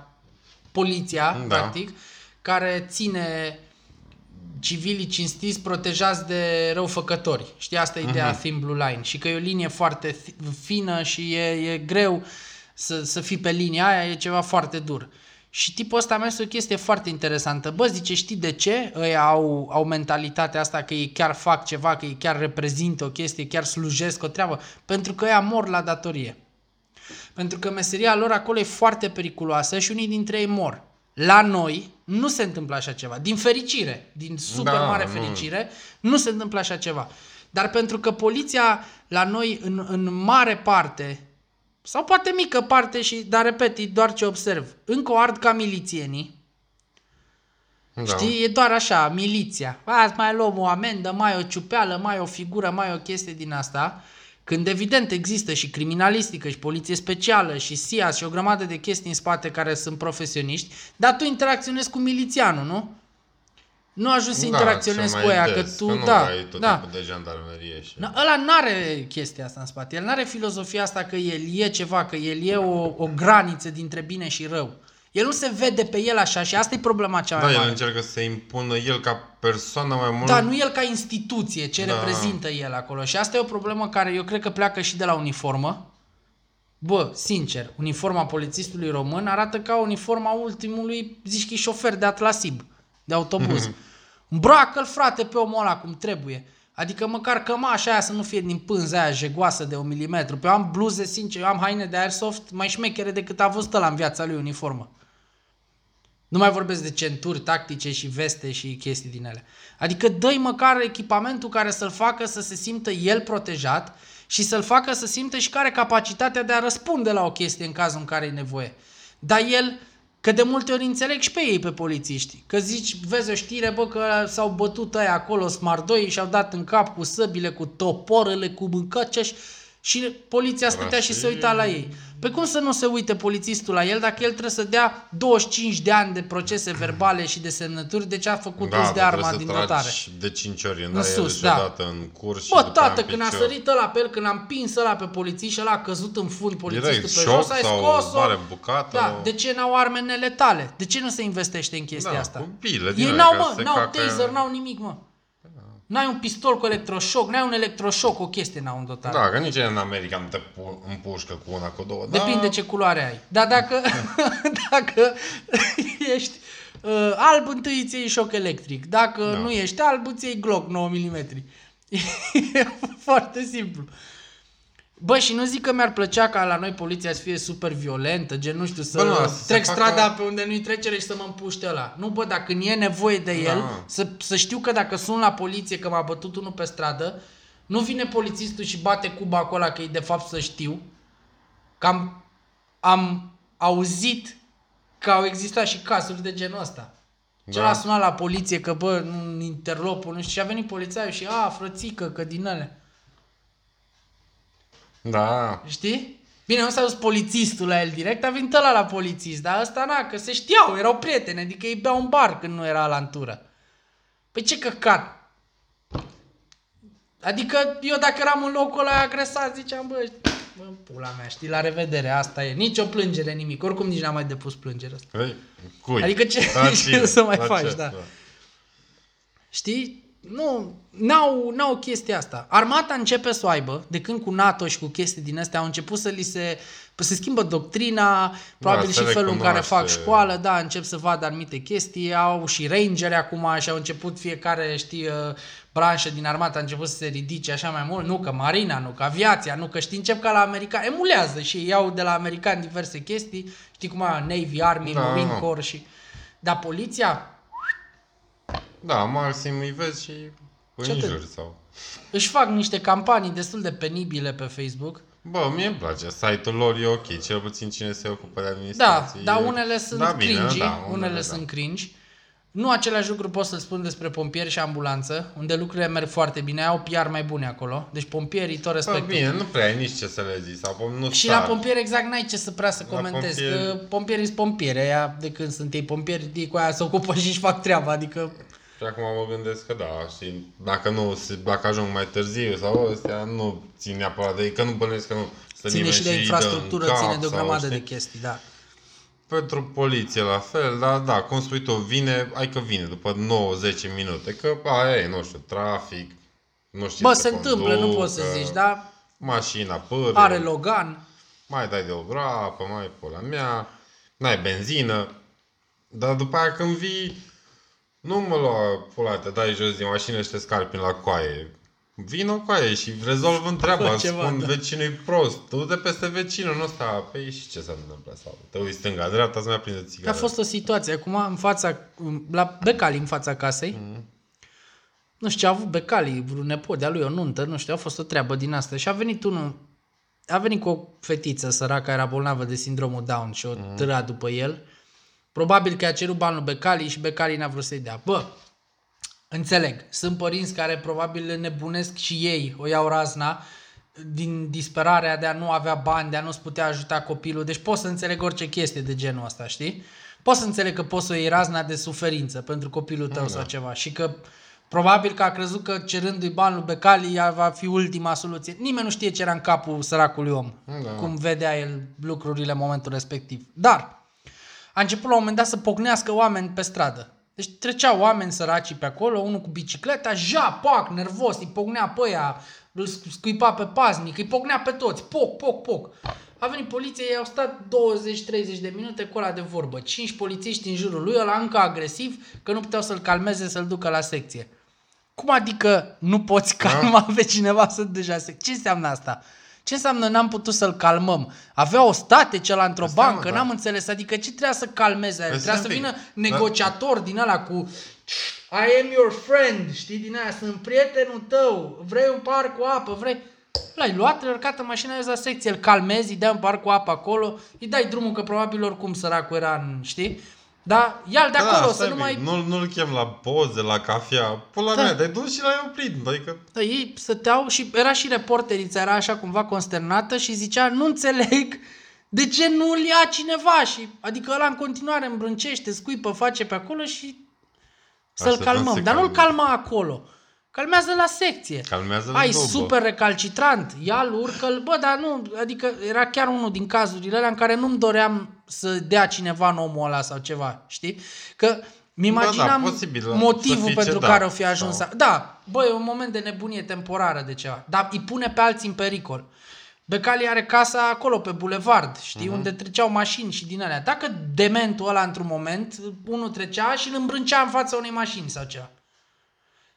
poliția, Da. practic, care ține civilii cinstiți protejați de răufăcători. Știi, asta e ideea Thin Blue Line. Și că e o linie foarte fi- fină și e, e greu să, să fii pe linia aia, e ceva foarte dur. Și tipul ăsta a mers o chestie foarte interesantă. Bă, zice, știi de ce ăia au, au mentalitatea asta că ei chiar fac ceva, că ei chiar reprezintă o chestie, chiar slujesc o treabă? Pentru că ăia mor la datorie. Pentru că meseria lor acolo e foarte periculoasă și unii dintre ei mor. La noi nu se întâmplă așa ceva. Din fericire, din super Da, mare nu. fericire, nu se întâmplă așa ceva. Dar pentru că poliția la noi în, în mare parte, sau poate mică parte, și dar repet, e doar ce observ, încă o ard ca milițienii, Da. Știi, e doar așa, miliția. Azi mai luăm o amendă, mai o ciupeală, mai o figură, mai o chestie din asta. Când evident există și criminalistică și poliție specială și SIAS și o grămadă de chestii în spate care sunt profesioniști, dar tu interacționezi cu milițianul, nu? Nu ajungi să interacționezi cel cu mai ea, des, că tu, nu da, ai tot da. timpul de jandarmerie și... Na, ăla n-are chestia asta în spate. El n-are filozofia asta că el e ceva, că el e o, o graniță dintre bine și rău. El nu se vede pe el așa și asta e problema cea mai Da, el mare. încearcă să se impună el ca persoană mai mult. Da, nu el ca instituție, ce Da. reprezintă el acolo. Și asta e o problemă care eu cred că pleacă și de la uniformă. Bă, sincer, uniforma polițistului român arată ca uniforma ultimului, zici că e șofer de atlasib, de autobuz. Îmbracă-l, frate, pe omul ăla cum trebuie. Adică măcar cămașa aia să nu fie din pânza aia jegoasă de un milimetru. Pe eu am bluze, sincer, eu am haine de airsoft mai șmechere decât a văzut ăla în viața lui uniformă. Nu mai vorbesc de centuri tactice și veste și chestii din ele. Adică dă măcar echipamentul care să-l facă să se simtă el protejat și să-l facă să simtă și care capacitatea de a răspunde la o chestie în cazul în care e nevoie. Dar el, că de multe ori înțeleg și pe ei, pe polițiști, că zici, vezi o știre, bă, că s-au bătut ăia acolo smardoi și au dat în cap cu săbile, cu toporele, cu mâncăceși și poliția stătea și se uita la ei. Pe cum să nu se uite polițistul la el dacă el trebuie să dea 25 de ani de procese verbale și de semnături de ce a făcut uz de bă, arma trebuie din să tragi dotare? de 5 ori în, În sus, sus, și da. odată în curs și Bă, după aia tată, în când a picior. sărit ăla pe el, când am pins ăla pe polițist și ăla a căzut în fund polițistul Direct, pe șoc jos, ai sau scos-o. mare bucată. Da, de ce n-au arme neletale? De ce nu se investește în chestia Da, asta? cu bile din Ei alea n-au, care mă, se n-au cacă- taser, n-au nimic, mă. N-ai un pistol cu electroșoc, n-ai un electroșoc, o chestie n-au în dotare. Da, că nici în America nu te pu- împușcă cu una, cu două. Depinde da, ce culoare ai. Dar dacă, *laughs* dacă ești uh, alb, întâi îți iei șoc electric. Dacă Da. nu ești alb, îți iei Glock 9 mm. *laughs* E foarte simplu. Bă, și nu zic că mi-ar plăcea ca la noi poliția să fie super violentă, gen, nu știu, să Bă, nu, să se trec facă- strada pe unde nu-i trecere și să mă împuște ăla. Nu, bă, dacă nu e nevoie de el, Da. să, să știu că dacă sun la poliție că m-a bătut unul pe stradă, nu vine polițistul și bate cuba acolo că e de fapt să știu, că am, am auzit că au existat și cazuri de genul ăsta. Cel Da. a sunat la poliție că, bă, nu interlopul, nu știu, și a venit polițaiul și, a, frățică, că din ele. Da. Știi? Bine, nu s-a dus polițistul la el direct, a venit ăla la polițist, dar ăsta na, că se știau, erau prieteni, adică ei beau un bar când nu era la antură. Păi ce căcat! Adică eu dacă eram în locul ăla agresat, ziceam, bă, bă, pula mea, știi, la revedere, asta e. Nici o plângere, nimic. Oricum nici n-am mai depus plângere asta. Ei, Cui? Adică ce- La *laughs* ce cine? să mai La faci, ce? da. Știi? Nu, n-au, n-au chestia asta. Armata începe să o aibă, de când cu NATO și cu chestii din astea au început să li se... Se schimbă doctrina, probabil Da, se și felul în care fac recunoaște. școală, da, încep să vadă anumite chestii, au și rangeri acum și au început fiecare, știi, uh, branșă din armată a început să se ridice așa mai mult, nu că marina, nu că aviația, nu că știi, încep ca la americani, emulează și iau de la americani diverse chestii, știi cum a Navy, Army, Da, Marine da. Corps și... Dar poliția, Da, maxim îi vezi și Ce atât? înjuri sau... își fac niște campanii destul de penibile pe Facebook. Bă, mie îmi place, site-ul lor e ok, cel puțin cine se ocupă de Da, administrație. dar e- unele sunt da, bine, cringy, da, unele, da. sunt cringe. Nu același lucru pot să-l spun despre pompieri și ambulanță, unde lucrurile merg foarte bine, au PR mai bune acolo. Deci pompierii tot Bă, respectul. bine, nu prea ai nici ce să le zici. Sau pom- nu Și sar. la pompieri exact n-ai ce să prea să La comentezi, pompieri- că pompierii sunt pompieri, aia de când sunt ei pompieri, ei cu aia se ocupă și își fac treaba, adică Și acum mă gândesc că da, și dacă nu, dacă ajung mai târziu sau ăstea, nu țin neapărat de ei, că nu bănuiesc că nu stă ține nimeni și de îi dă infrastructură, în cap ține de o sau, grămadă știi? de chestii, da. Pentru poliție la fel, dar da, cum spui tu, vine, ai că vine după 9-10 minute, că aia e, nu știu, trafic, nu știu Bă, să se întâmplă, nu poți să conducă, zici, dar Mașina pârâ, are Logan, mai dai de o groapă, mai pula mea, n-ai benzină, dar după aia când vii, nu mă lua pula, te dai jos din mașină și te scarpi la coaie. Vin o coaie și rezolv întreaba, Fă ceva, spun da. vecinul e prost, du-te peste vecinul nu ăsta, păi și ce s-a întâmplat? Sau te uiți stânga, dreapta, să mai aprinde A țigară. fost o situație acum în fața, la Becali în fața casei. Mhm. Nu știu ce a avut Becali, vreun nepot de-a lui, o nuntă, nu știu, a fost o treabă din asta. Și a venit unul, a venit cu o fetiță săracă, era bolnavă de sindromul Down și o Mhm. târa după el. Probabil că a cerut bani lui Becali și Becali n-a vrut să-i dea. Bă, înțeleg, sunt părinți care probabil nebunesc și ei, o iau razna, din disperarea de a nu avea bani, de a nu-ți putea ajuta copilul. Deci pot să înțeleg orice chestie de genul ăsta, știi? Pot să înțeleg că poți să o iei razna de suferință pentru copilul tău sau ceva și că probabil că a crezut că cerându-i bani lui Becali ea va fi ultima soluție. Nimeni nu știe ce era în capul săracului om, Da. cum vedea el lucrurile în momentul respectiv. Dar a început la un moment dat să pocnească oameni pe stradă. Deci treceau oameni săraci pe acolo, unul cu bicicleta, ja, pac, nervos, îi pocnea pe ăia, îl scuipa pe paznic, îi pocnea pe toți, poc, poc, poc. A venit poliția, ei au stat 20-30 de minute cu ăla de vorbă. Cinci polițiști în jurul lui, ăla încă agresiv, că nu puteau să-l calmeze, să-l ducă la secție. Cum adică nu poți calma pe cineva să deja secție? Ce înseamnă asta? Ce înseamnă n-am putut să-l calmăm? Avea o statece la într-o Înseamnă, bancă, da. n-am înțeles. Adică ce trebuia să calmeze? aia? Păi Trebuia să stai un vină pic. negociator din ăla cu I am your friend, știi, din aia, sunt prietenul tău, vrei un par cu apă, vrei... L-ai luat, l-ai urcat în mașina aia la secție, îl calmezi, îi dai un par cu apă acolo, îi dai drumul că probabil oricum săracul era în, știi? Dar ia-l de acolo, să stai nu un mai... pic, Nu, nu-l chem la poze, la cafea. Pula Da. mea, dar dus și l-ai oprit. Adică, Da, ei stăteau și era și reporterița, era așa cumva consternată și zicea, nu înțeleg de ce nu îl ia cineva și adică ăla în continuare îmbrâncește, scuipă, face pe acolo și să-l Așteptăm calmăm. să Dar nu-l calmeze. calma acolo. Calmează la secție. Calmează-l Ai în dubă. super recalcitrant, ia-l, urcă-l, bă, dar nu, adică era chiar unul din cazurile alea în care nu-mi doream să dea cineva în omul ăla sau ceva, știi? Că mi Ba da, imaginam posibil, să motivul fie pentru cedat care o fi ajuns. sau- Sau... Da, bă, e un moment de nebunie temporară de ceva, dar îi pune pe alții în pericol. Becali are casa acolo, pe bulevard, știi, Mhm. uh-huh. unde treceau mașini și din alea. Dacă dementul ăla într-un moment, unul trecea și îl îmbrâncea în fața unei mașini sau ceva.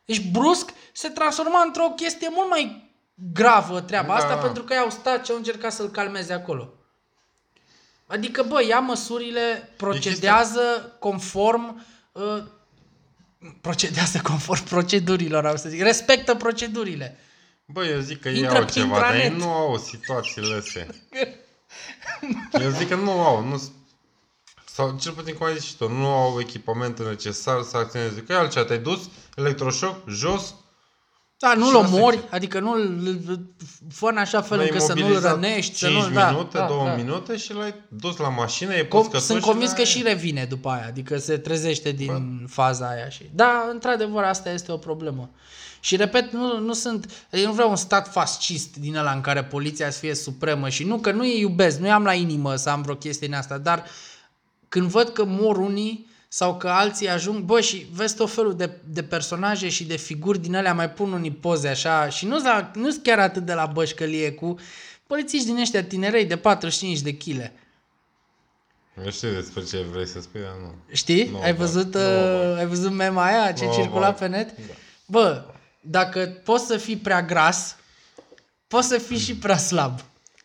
Deci brusc se transforma într-o chestie mult mai gravă treaba Da. asta pentru că ei au stat și au încercat să-l calmeze acolo. Adică, bă, ia măsurile, procedează conform uh, procedează conform procedurilor, am să zic. Respectă procedurile. Bă, eu zic că ei Intră au pe ceva, dar ei intranet. nu au situațiile astea. Eu zic că nu au, nu sau cel puțin cum ai zis și tu, nu au echipamentul necesar să acționeze. Că e altceva, te-ai dus, electroșoc, jos, Da, nu-l Și asta omori, adică nu-l fă în așa fel L-ai încât să nu-l imobilizat rănești, să 5 nu da, minute, da, 2 da. minute și l-ai dus la mașină, e Com- pus sunt convins că l-ai- și revine după aia, adică se trezește din faza aia și... Da, într-adevăr, asta este o problemă. Și repet, nu, nu sunt, eu nu vreau un stat fascist din ăla în care poliția să fie supremă și nu că nu îi iubesc, nu am la inimă să am vreo chestie în asta, dar când văd că mor unii sau că alții ajung, bă, și vezi tot felul de, de personaje și de figuri din alea, mai pun unii poze așa și nu sunt chiar atât de la bășcălie cu polițiști din ăștia tinerei de 45 de kg. Eu știu despre ce vrei să spui, dar nu. Știi? Nu, ai bă. văzut, Nu, uh, bă. ai văzut mema aia ce Nu, circula bă. pe net? Bă, dacă poți să fii prea gras, poți să fii și prea slab.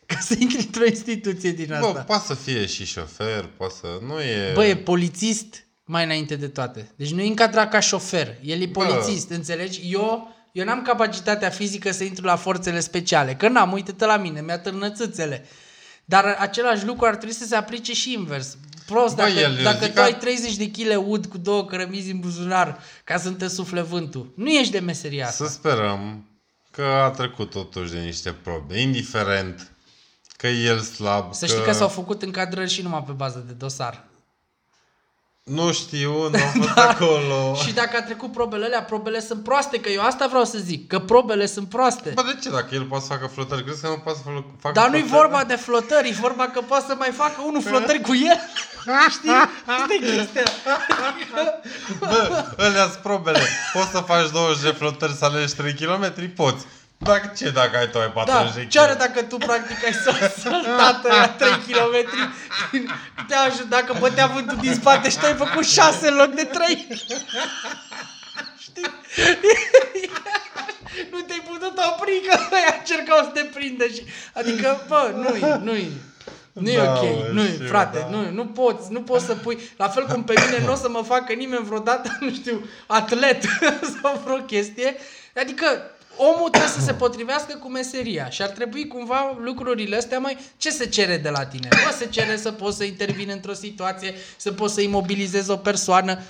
Ca să intri într-o instituție din Bă, asta. poate să fie și șofer, poate să... Nu e... Bă, e polițist mai înainte de toate. Deci nu e încadrat ca șofer. El e polițist, înțelegi? Eu, eu n-am capacitatea fizică să intru la forțele speciale. Că n-am, uite-te la mine, mi-a târnățâțele. Dar același lucru ar trebui să se aplice și invers. Prost, Bă, dacă, el- eu dacă zic tu că- ai 30 de kg ud cu două cărămizi în buzunar ca să nu te sufle vântul, nu ești de meseria asta. Să sperăm că a trecut totuși de niște probe, indiferent că e el slab, Să știi că s-au făcut încadrări și numai pe bază de dosar. Nu știu, nu *laughs* am fost acolo. Și dacă a trecut probele alea, probele sunt proaste, că eu asta vreau să zic, că probele sunt proaste. Bă, de ce? Dacă el poate să facă flotări, crezi că nu poate să facă Dar nu-i flotări? vorba de flotări, e vorba că poate să mai facă unul flotări cu el. *laughs* Știi? Asta e chestia. Bă, alea sunt probele. Poți să faci 20 de flotări să alegi 3 km? Poți. Dacă ce dacă ai tu ai 40 Da, de ce are km? dacă tu practic ai sal- saltat la 3 km te ajută dacă bătea vântul din spate și tu ai făcut 6 în loc de 3. Știi? *laughs* nu te-ai putut opri că ăia încercau să te prindă și... Adică, bă, nu-i, nu-i. Nu e Da, ok, mă, nu știu, frate, da. nu, nu poți, nu poți să pui, la fel cum pe mine nu o să mă facă nimeni vreodată, *laughs* nu știu, atlet *laughs* sau vreo chestie, adică omul trebuie să se potrivească cu meseria și ar trebui cumva lucrurile astea mai, ce se cere de la tine? Bă, se cere să poți să intervini într-o situație, să poți să imobilizezi o persoană, 90%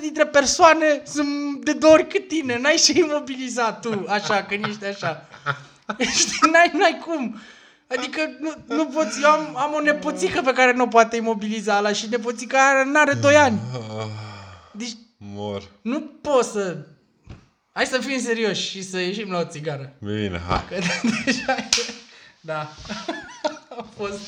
dintre persoane sunt de două ori cât tine, n-ai și imobilizat tu, așa, când ești așa. Știi, n-ai, n-ai cum. Adică nu, nu poți, eu am, am o nepoțică pe care nu o poate imobiliza ala și nepoțica aia n-are 2 ani. Deci Mor. nu poți să... Hai să fim serioși și să ieșim la o țigară. Bine, ha? Că *laughs* deja e... Da. *laughs* A fost...